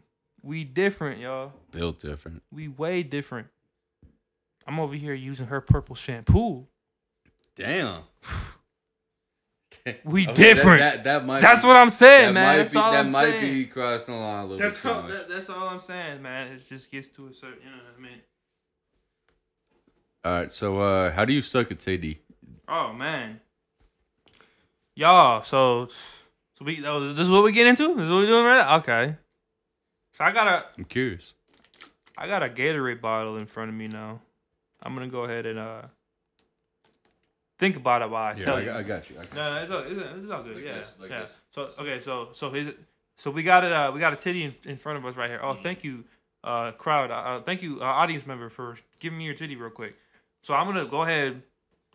We different, y'all. Built different. We way different. I'm over here using her purple shampoo. Damn. We [LAUGHS] Okay, different. That, that, that might That's be, what I'm saying, that man. That's be, all that I'm might saying. be crossing the line a little That's bit all. That, that's all I'm saying, man. It just gets to a certain. You know what I mean? All right. So, uh, how do you suck at TD? Oh man, y'all. So, so we. Oh, this is what we get into. This is what we're doing right now. Okay. So I got a, I'm curious. I got a Gatorade bottle in front of me now. I'm gonna go ahead and uh think about it while I Here, tell I, you. got, I got you. I got No, no, it's all, it's, it's all good. Like yeah, this, like yeah. this. So okay, so so his, so we got it. Uh, we got a titty in, in front of us right here. Oh, thank you, uh, crowd. Uh, Uh, thank you, uh, audience member, for giving me your titty real quick. So I'm gonna go ahead,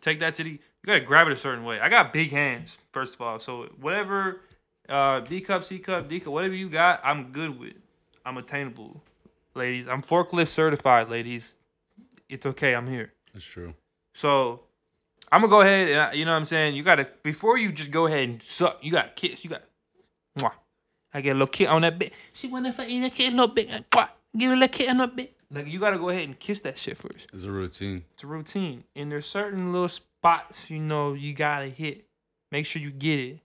take that titty. You gotta grab it a certain way. I got big hands, first of all. So whatever, uh, B cup, C cup, D cup, whatever you got, I'm good with. I'm attainable, ladies. I'm forklift certified, ladies. It's okay. I'm here. That's true. So I'm gonna go ahead and you know what I'm saying. You gotta before you just go ahead and suck. You gotta kiss. You got. Mwah. I get a little kiss on that bit. See when if I eat a kid a little bit, uh, mwah, give it a kid a little bit. Like you gotta go ahead and kiss that shit first. It's a routine. It's a routine, and there's certain little spots you know you gotta hit. Make sure you get it.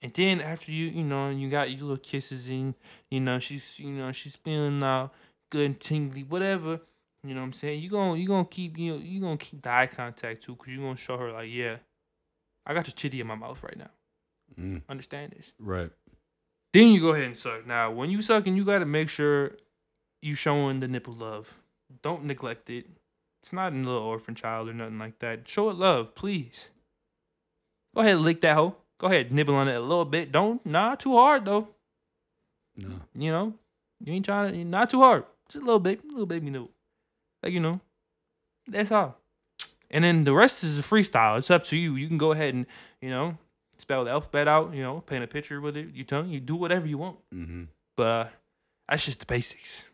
And then after you, you know, you got your little kisses and you know she's, you know, she's feeling all good and tingly, whatever. You know what I'm saying? You gonna you gonna keep you know you gonna keep the eye contact too, cause you gonna show her like, yeah, I got your titty in my mouth right now. Mm, Understand this? right. Then you go ahead and suck. Now, when you sucking, you gotta make sure you showing the nipple love. Don't neglect it. It's not a little orphan child or nothing like that. Show it love, please. Go ahead, lick that hoe. Go ahead, nibble on it a little bit. Don't not too hard though. No. You know, you ain't trying to not too hard. Just a little bit, little baby nibble. Like you know, that's all. And then the rest is a freestyle. It's up to you. You can go ahead and you know spell the alphabet out. You know, paint a picture with it. You tongue. You do whatever you want. Mm-hmm. But uh, that's just the basics.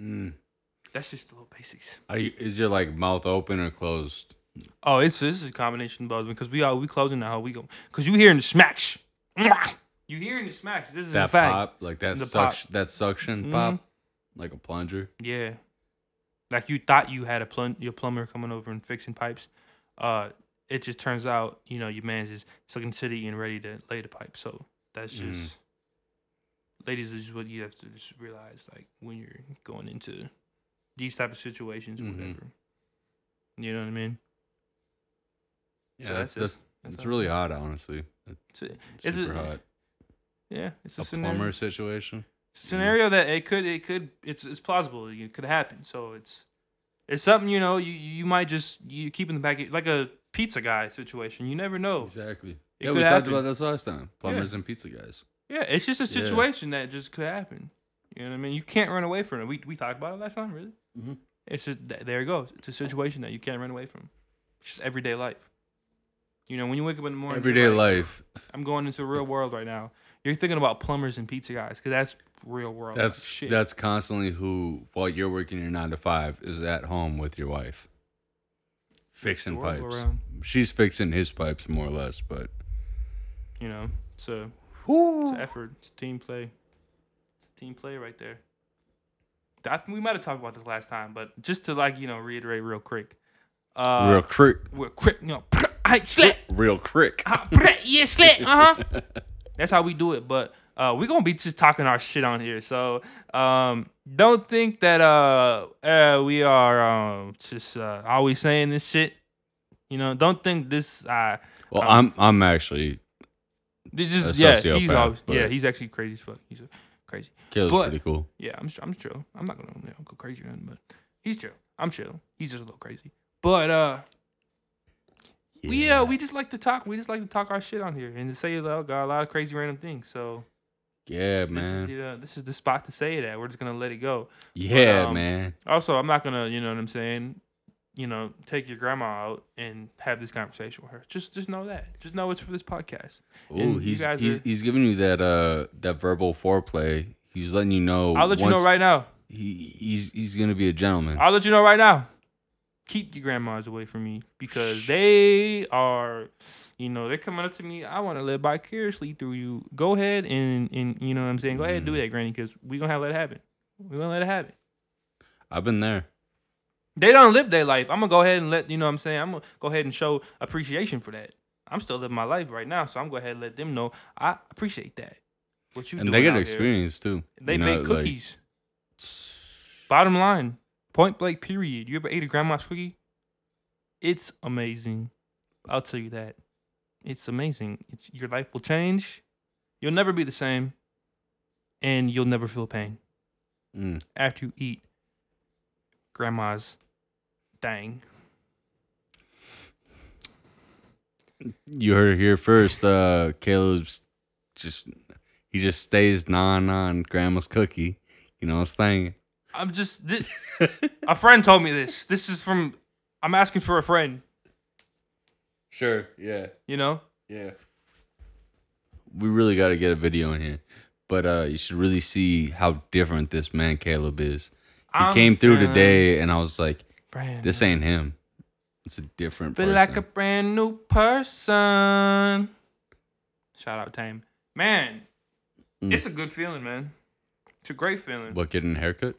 Mm. That's just the little basics. Are you, is your like mouth open or closed? Oh, it's this is a combination of both because we are we closing now. How we go because you hearing the smacks. You hearing the smacks. This is a That fact. pop, like that The suction, that suction Mhm. pop, like a plunger. Yeah, like you thought you had a plum your plumber coming over and fixing pipes. Uh, it just turns out you know your man's just sucking city and ready to lay the pipe. So that's Mhm. just, ladies, this is what you have to just realize like when you're going into these type of situations or Mhm. whatever. You know what I mean? Yeah, So that's, that's- that's, that's it's really hot, honestly. It's It's super hot. yeah, it's a, A scenario. plumber situation. Scenario that it could it could it's it's plausible it could happen so it's it's something you know you you might just you keep in the back like a pizza guy situation you never know Exactly. It yeah, we could talked about this last time. Plumbers and pizza guys. yeah it's just a Yeah. situation that just could happen you know what I mean you can't run away from it we we talked about it last time really Mhm. it's just there it goes it's a situation that you can't run away from it's just everyday life you know when you wake up in the morning Everyday like, life. I'm going into the real world right now you're thinking about plumbers and pizza guys because that's real world That's shit that's constantly who while you're working your nine to five is at home with your wife. Fixing pipes. around. She's fixing his pipes more or less, but you know. So it's an effort. It's team play. It's team play right there. I think we might have talked about this last time, but just to like you know reiterate real quick. Uh, real quick. real quick, you know, [LAUGHS] I slit. real crick. Ah, [LAUGHS] yeah, slit. Uh huh. [LAUGHS] that's how we do it. But uh, we're gonna be just talking our shit on here. So um, don't think that uh, uh we are um just uh, always saying this shit. You know, don't think this uh Well, Um, I'm I'm actually this is yeah he's always, yeah he's actually crazy as fuck. He's crazy. Caleb's But- pretty cool. Yeah, I'm I'm chill. I'm not gonna you know, go crazy or nothing, but he's chill. I'm chill. He's just a little crazy. But uh we uh we just like to talk. We just like to talk our shit on here and to say uh, got a lot of crazy random things. So Yeah, this, This is, you know, this is the spot to say that. We're just gonna let it go. Yeah, um, man. Also, I'm not gonna, you know what I'm saying, you know, take your grandma out and have this conversation with her. Just just know that. Just know it's for this podcast. You he's he's, are- he's giving you that uh that verbal foreplay. He's letting you know. I'll let you know right now. He he's he's gonna be a gentleman. I'll let you know right now. Keep your grandmas away from me because they are, you know, they're coming up to me. I want to live vicariously through you. Go ahead and and you know what I'm saying. Go ahead and do Mm. that, Granny, because we gonna have to let it happen. We gonna let it happen. I've been there. They don't live their life. I'm gonna go ahead and let you know what I'm saying. I'm gonna go ahead and show appreciation for that. I'm still living my life right now, so I'm gonna go ahead and let them know I appreciate that. What you and they get out here. experience too. They you know, bake like- cookies. Bottom line, point blank, period. You ever ate a grandma's cookie? It's amazing. I'll tell you that. It's amazing. It's your life will change. You'll never be the same, and you'll never feel pain Mm. after you eat grandma's dang. You heard it here first. Uh, Caleb's just he just stays non on grandma's cookie. You know what I'm saying? I'm just this, a friend told me this. This is from I'm asking for a friend. Sure. Yeah. You know. Yeah. We really got to get a video in here, but uh, you should really see how different this man Caleb is. He I'm came through today, and I was like, brand "This ain't him. It's a different Feel person." like a brand new person. Shout out Tame. Man, Mm. it's a good feeling, man. It's a great feeling. what getting a haircut?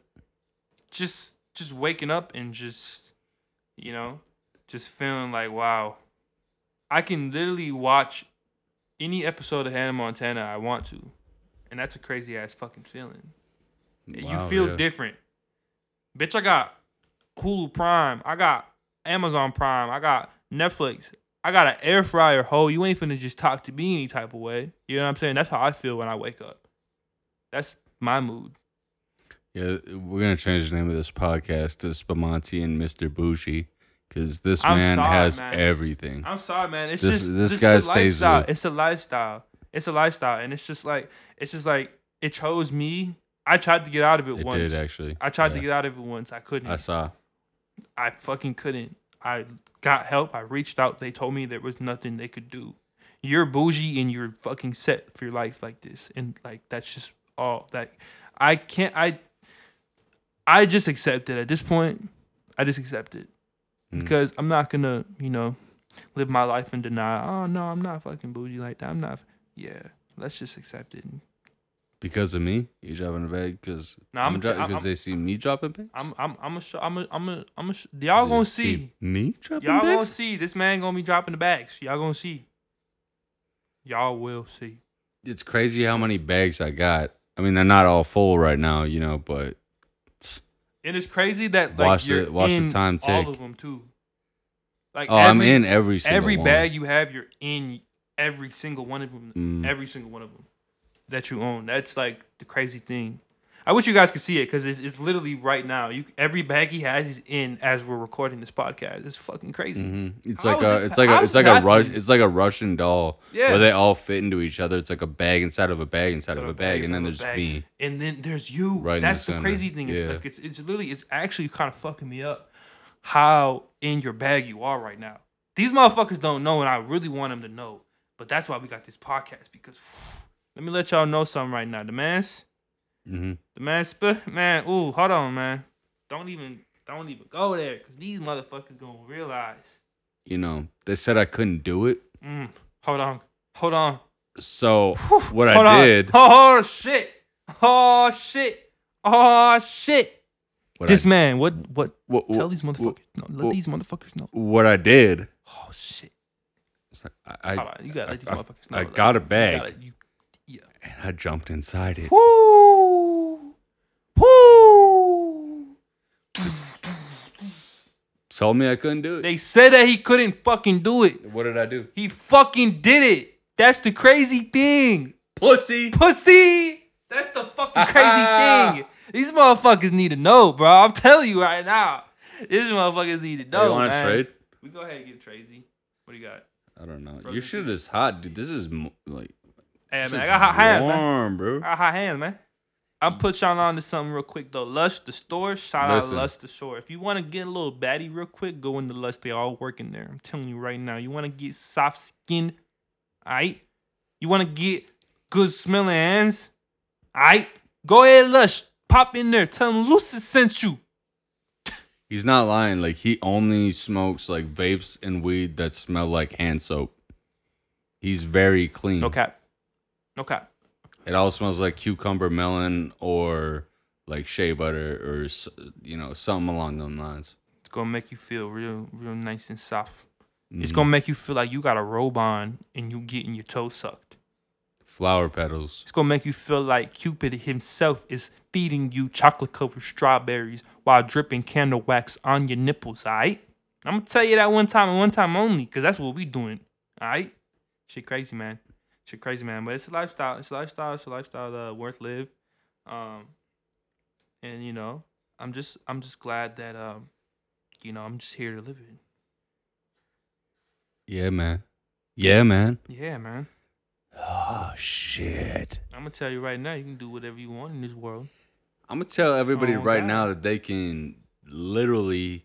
Just just waking up and just you know, just feeling like wow. I can literally watch any episode of Hannah Montana I want to. And that's a crazy ass fucking feeling. you feel yeah. different. Bitch, I got Hulu Prime. I got Amazon Prime. I got Netflix. I got an air fryer, ho. You ain't finna just talk to me any type of way. You know what I'm saying? That's how I feel when I wake up. That's my mood. Yeah, we're gonna change the name of this podcast to Spamonti and Mr. Bougie because this I'm man sorry, has man. everything. I'm sorry, man. It's This- just this this guy stays lifestyle. with- It's a lifestyle. It's a lifestyle, and it's just like it's just like it chose me. I tried to get out of it, It once. did actually. I tried to get out of it once. I couldn't. I saw. I fucking couldn't. I got help. I reached out. They told me there was nothing they could do. You're bougie and you're fucking set for your life like this. And like that's just all that I can't I I just accept it at this point. I just accept it. Mm. Because I'm not gonna, you know, live my life in denial. Oh no, I'm not fucking bougie like that. I'm not yeah. Let's just accept it. Because of me, you dropping a bag because No, I'm because I'm- they see me dropping bags. I'm I'm I'm a show I'm a I'm a I'm a y'all They gonna see. me dropping Y'all gonna see. This man gonna be dropping the bags. Y'all gonna see. Y'all will see. It's crazy how many bags I got. I mean, they're not all full right now, you know, but And it's crazy that like Watch you're the- watch the in time all of them too. Like oh, I'm in every single every one. bag you have. You're in every single one of them. Mm. Every single one of them that you own. That's like the crazy thing. I wish you guys could see it because it's, it's literally right now. You every bag he has is in as we're recording this podcast. It's fucking crazy. Mhm. It's like a, this- it's like how a, it's like a rush, it's like a Russian doll Yeah. where they all fit into each other. It's like a bag inside of a bag inside Inside of of a a bag bag, and then there's bag. me. and then there's you. Right in the That's the, crazy thing. It's Yeah. like it's it's literally it's actually kind of fucking me up how in your bag you are right now. These motherfuckers don't know, and I really want them to know. But that's why we got this podcast because [SIGHS] let me let y'all know something right now. The man's hmm the man sp- man. Ooh, hold on, man. Don't even don't even go there because these motherfuckers gonna realize. You know, they said I couldn't do it. Mm, hold on, hold on. So what hold I on. did, Oh shit! Oh shit! Oh shit! what this I, man, what what what, Tell these motherfuckers. No, let these motherfuckers know. what I did. Oh shit! like, I, Hold on, you gotta let these I- motherfuckers know. I got a you bag gotta- you- yeah. and I jumped inside it. Woo! Woo! Told me I couldn't do it. They said that he couldn't fucking do it. what did I do? He fucking did it. That's the crazy thing. Pussy. Pussy. That's the fucking [LAUGHS] crazy thing. These motherfuckers need to know, bro. I'm telling you right now. These motherfuckers need to know. you want to trade? We go ahead and get crazy. What do you got? I don't know. Frozen Your shit is hot, dude. This is like Hey man, I got hot hands, man. bro. I got hot hands, man. I'll put y'all on to something real quick though. Lush, the store, shout Listen. out Lush, the store. If you want to get a little baddie real quick, go into Lush. They all work in there. I'm telling you right now. You want to get soft skin, alright? You want to get good smelling hands, alright? Go ahead, Lush. Pop in there. Tell them Lucy sent you. He's not lying. Like he only smokes like vapes and weed that smell like hand soap. He's very clean. No cap. No cap. It all smells like cucumber melon or like shea butter or you know something along those lines. It's gonna make you feel real, real nice and soft. Mm. It's gonna make you feel like you got a robe on and you getting your toes sucked. Flower petals. It's gonna make you feel like Cupid himself is feeding you chocolate covered strawberries while dripping candle wax on your nipples, alright? I'm gonna tell you that one time and one time only, cause that's what we doing. Alright? Shit crazy, man. Shit crazy, man. But it's a lifestyle. It's a lifestyle. It's a lifestyle uh, worth live. Um, and you know, I'm just I'm just glad that um, you know, I'm just here to live it. Yeah, man. Yeah, man. Yeah, man. Oh shit. I'm gonna tell you right now, you can do whatever you want in this world. I'm gonna tell everybody Oh, right God. now that they can literally.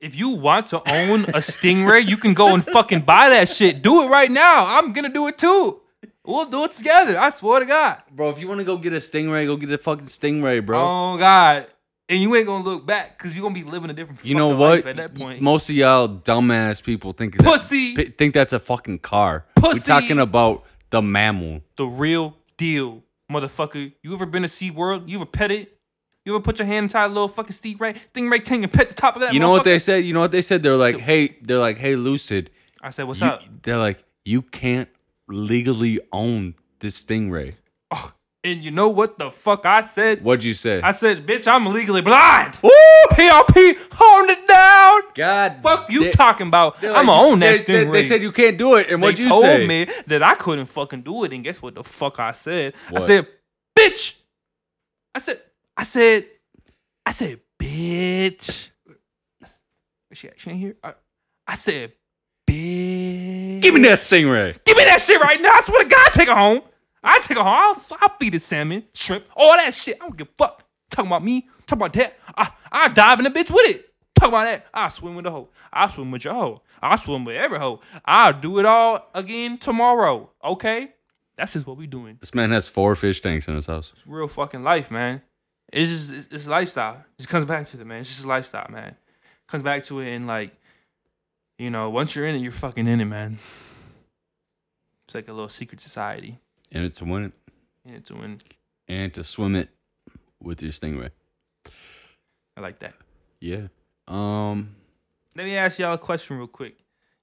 If you want to own a Stingray, you can go and fucking buy that shit. Do it right now. I'm gonna do it too. We'll do it together. I swear to God. Bro, if you want to go get a stingray, go get a fucking stingray, bro. Oh God. And you ain't gonna look back because you're gonna be living a different you know what? life at that point. Most of y'all dumbass people think that, Pussy. think that's a fucking car. We're Pussy. talking about the mammal. the real deal, motherfucker. You ever been to SeaWorld? You ever pet it? You ever put your hand inside a little fucking stingray, stingray tank and pet the top of that? You know what they said? You know what they said? They're like, So- hey, they're like, hey, Lucid. I said, "What's you- up?" They're like, you can't legally own this stingray. Oh, and you know what the fuck I said? What'd you say? I said, "Bitch, I'm legally blind." Woo! PLP, hold it down. God, Fuck you they- talking about? like, gonna own that they, they- stingray. They said you can't do it, and what'd you told say? me that I couldn't fucking do it, and guess what the fuck I said? What? I said, "Bitch." I said, I said, I said, "Bitch." She, she ain't here. I, I said, "Bitch." Give me that stingray. Give me that shit right now. I swear to God, take her home. I take her home. I'll, I'll feed the salmon, shrimp, all that shit. I don't give a fuck. Talking about me, talking about that. I I dive in the bitch with it. Talk about that. I swim with the hoe. I swim with your hoe. I swim with every hoe. I'll do it all again tomorrow. Okay? That's just what we doing. This man has four fish tanks in his house. It's real fucking life, man. It's just it's, it's lifestyle. It just comes back to it, man. It's just lifestyle, man. comes back to it and like, you know, once you're in it, you're fucking in it, man. It's like a little secret society. And it's to win it And it's when and to swim it with your stingray. I like that. Yeah. Um. Let me ask y'all a question real quick.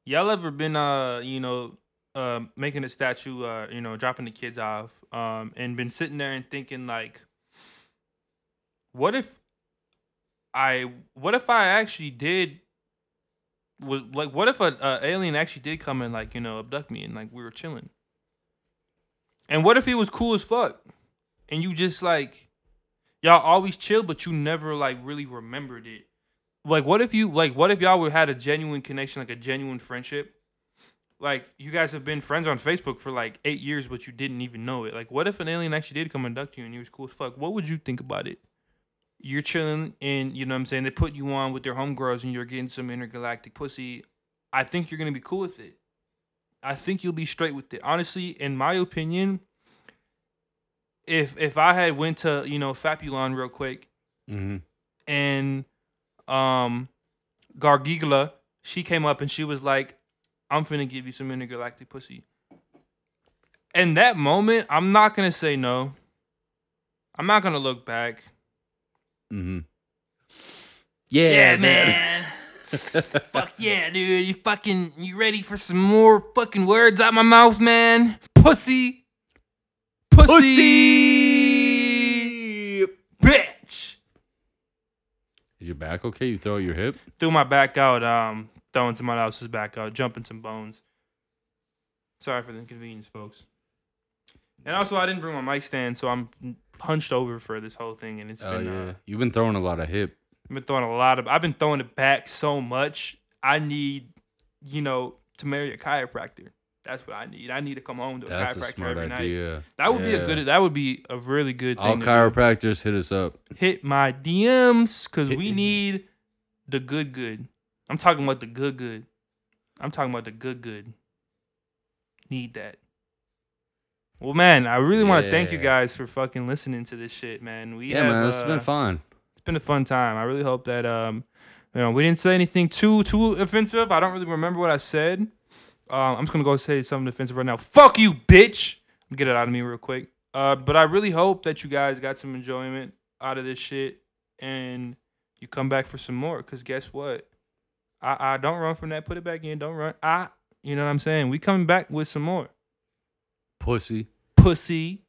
Y'all ever been uh, you know, uh making a statue, uh, you know, dropping the kids off, um, and been sitting there and thinking like, what if I what if I actually did was like what if a, a alien actually did come and like, you know, abduct me and like we were chilling? And what if he was cool as fuck? And you just like y'all always chill, but you never like really remembered it. Like what if you like what if y'all had a genuine connection like a genuine friendship? Like you guys have been friends on facebook for like eight years but you didn't even know it. Like what if an alien actually did come and abduct you and he was cool as fuck? What would you think about it you're chilling and you know what i'm saying they put you on with their homegirls and you're getting some intergalactic pussy i think you're gonna be cool with it i think you'll be straight with it honestly in my opinion if if i had went to you know fapulon real quick mhm. and um Gargigla, she came up and she was like, I'm finna give you some intergalactic pussy. In that moment, I'm not gonna say no. I'm not gonna look back. Mhm. Yeah, man. [LAUGHS] Fuck yeah, dude. You fucking you ready for some more fucking words out my mouth, man? Pussy. Pussy. Bitch. Is your back okay? You throw your hip? threw my back out, um, throwing somebody else's back out, jumping some bones. Sorry for the inconvenience, folks. And also, I didn't bring my mic stand, so I'm hunched over for this whole thing, and it's Oh been. yeah. Uh, You've been throwing a lot of hip. I've been throwing a lot of. I've been throwing it back so much. I need, you know, to marry a chiropractor. That's what I need. I need to come home to a That's a chiropractor smart every night. idea. That would be Yeah. a good. That would be a really good thing. All to do. chiropractors hit us up. hit my DMs because we need the good good. I'm talking about the good good. I'm talking about the good good. Need that. Well, man, I really want to thank you guys for fucking listening to this shit, man. We Yeah, have, man, it's uh, been fun. It's been a fun time. I really hope that um, you know, we didn't say anything too too offensive. I don't really remember what I said. Um, I'm just gonna go say something offensive right now. Fuck you, bitch. Get it out of me real quick. Uh, but I really hope that you guys got some enjoyment out of this shit and you come back for some more. Cause guess what? I, I don't run from that. Put it back in. Don't run. I, you know what I'm saying? We coming back with some more Pussy. pussy.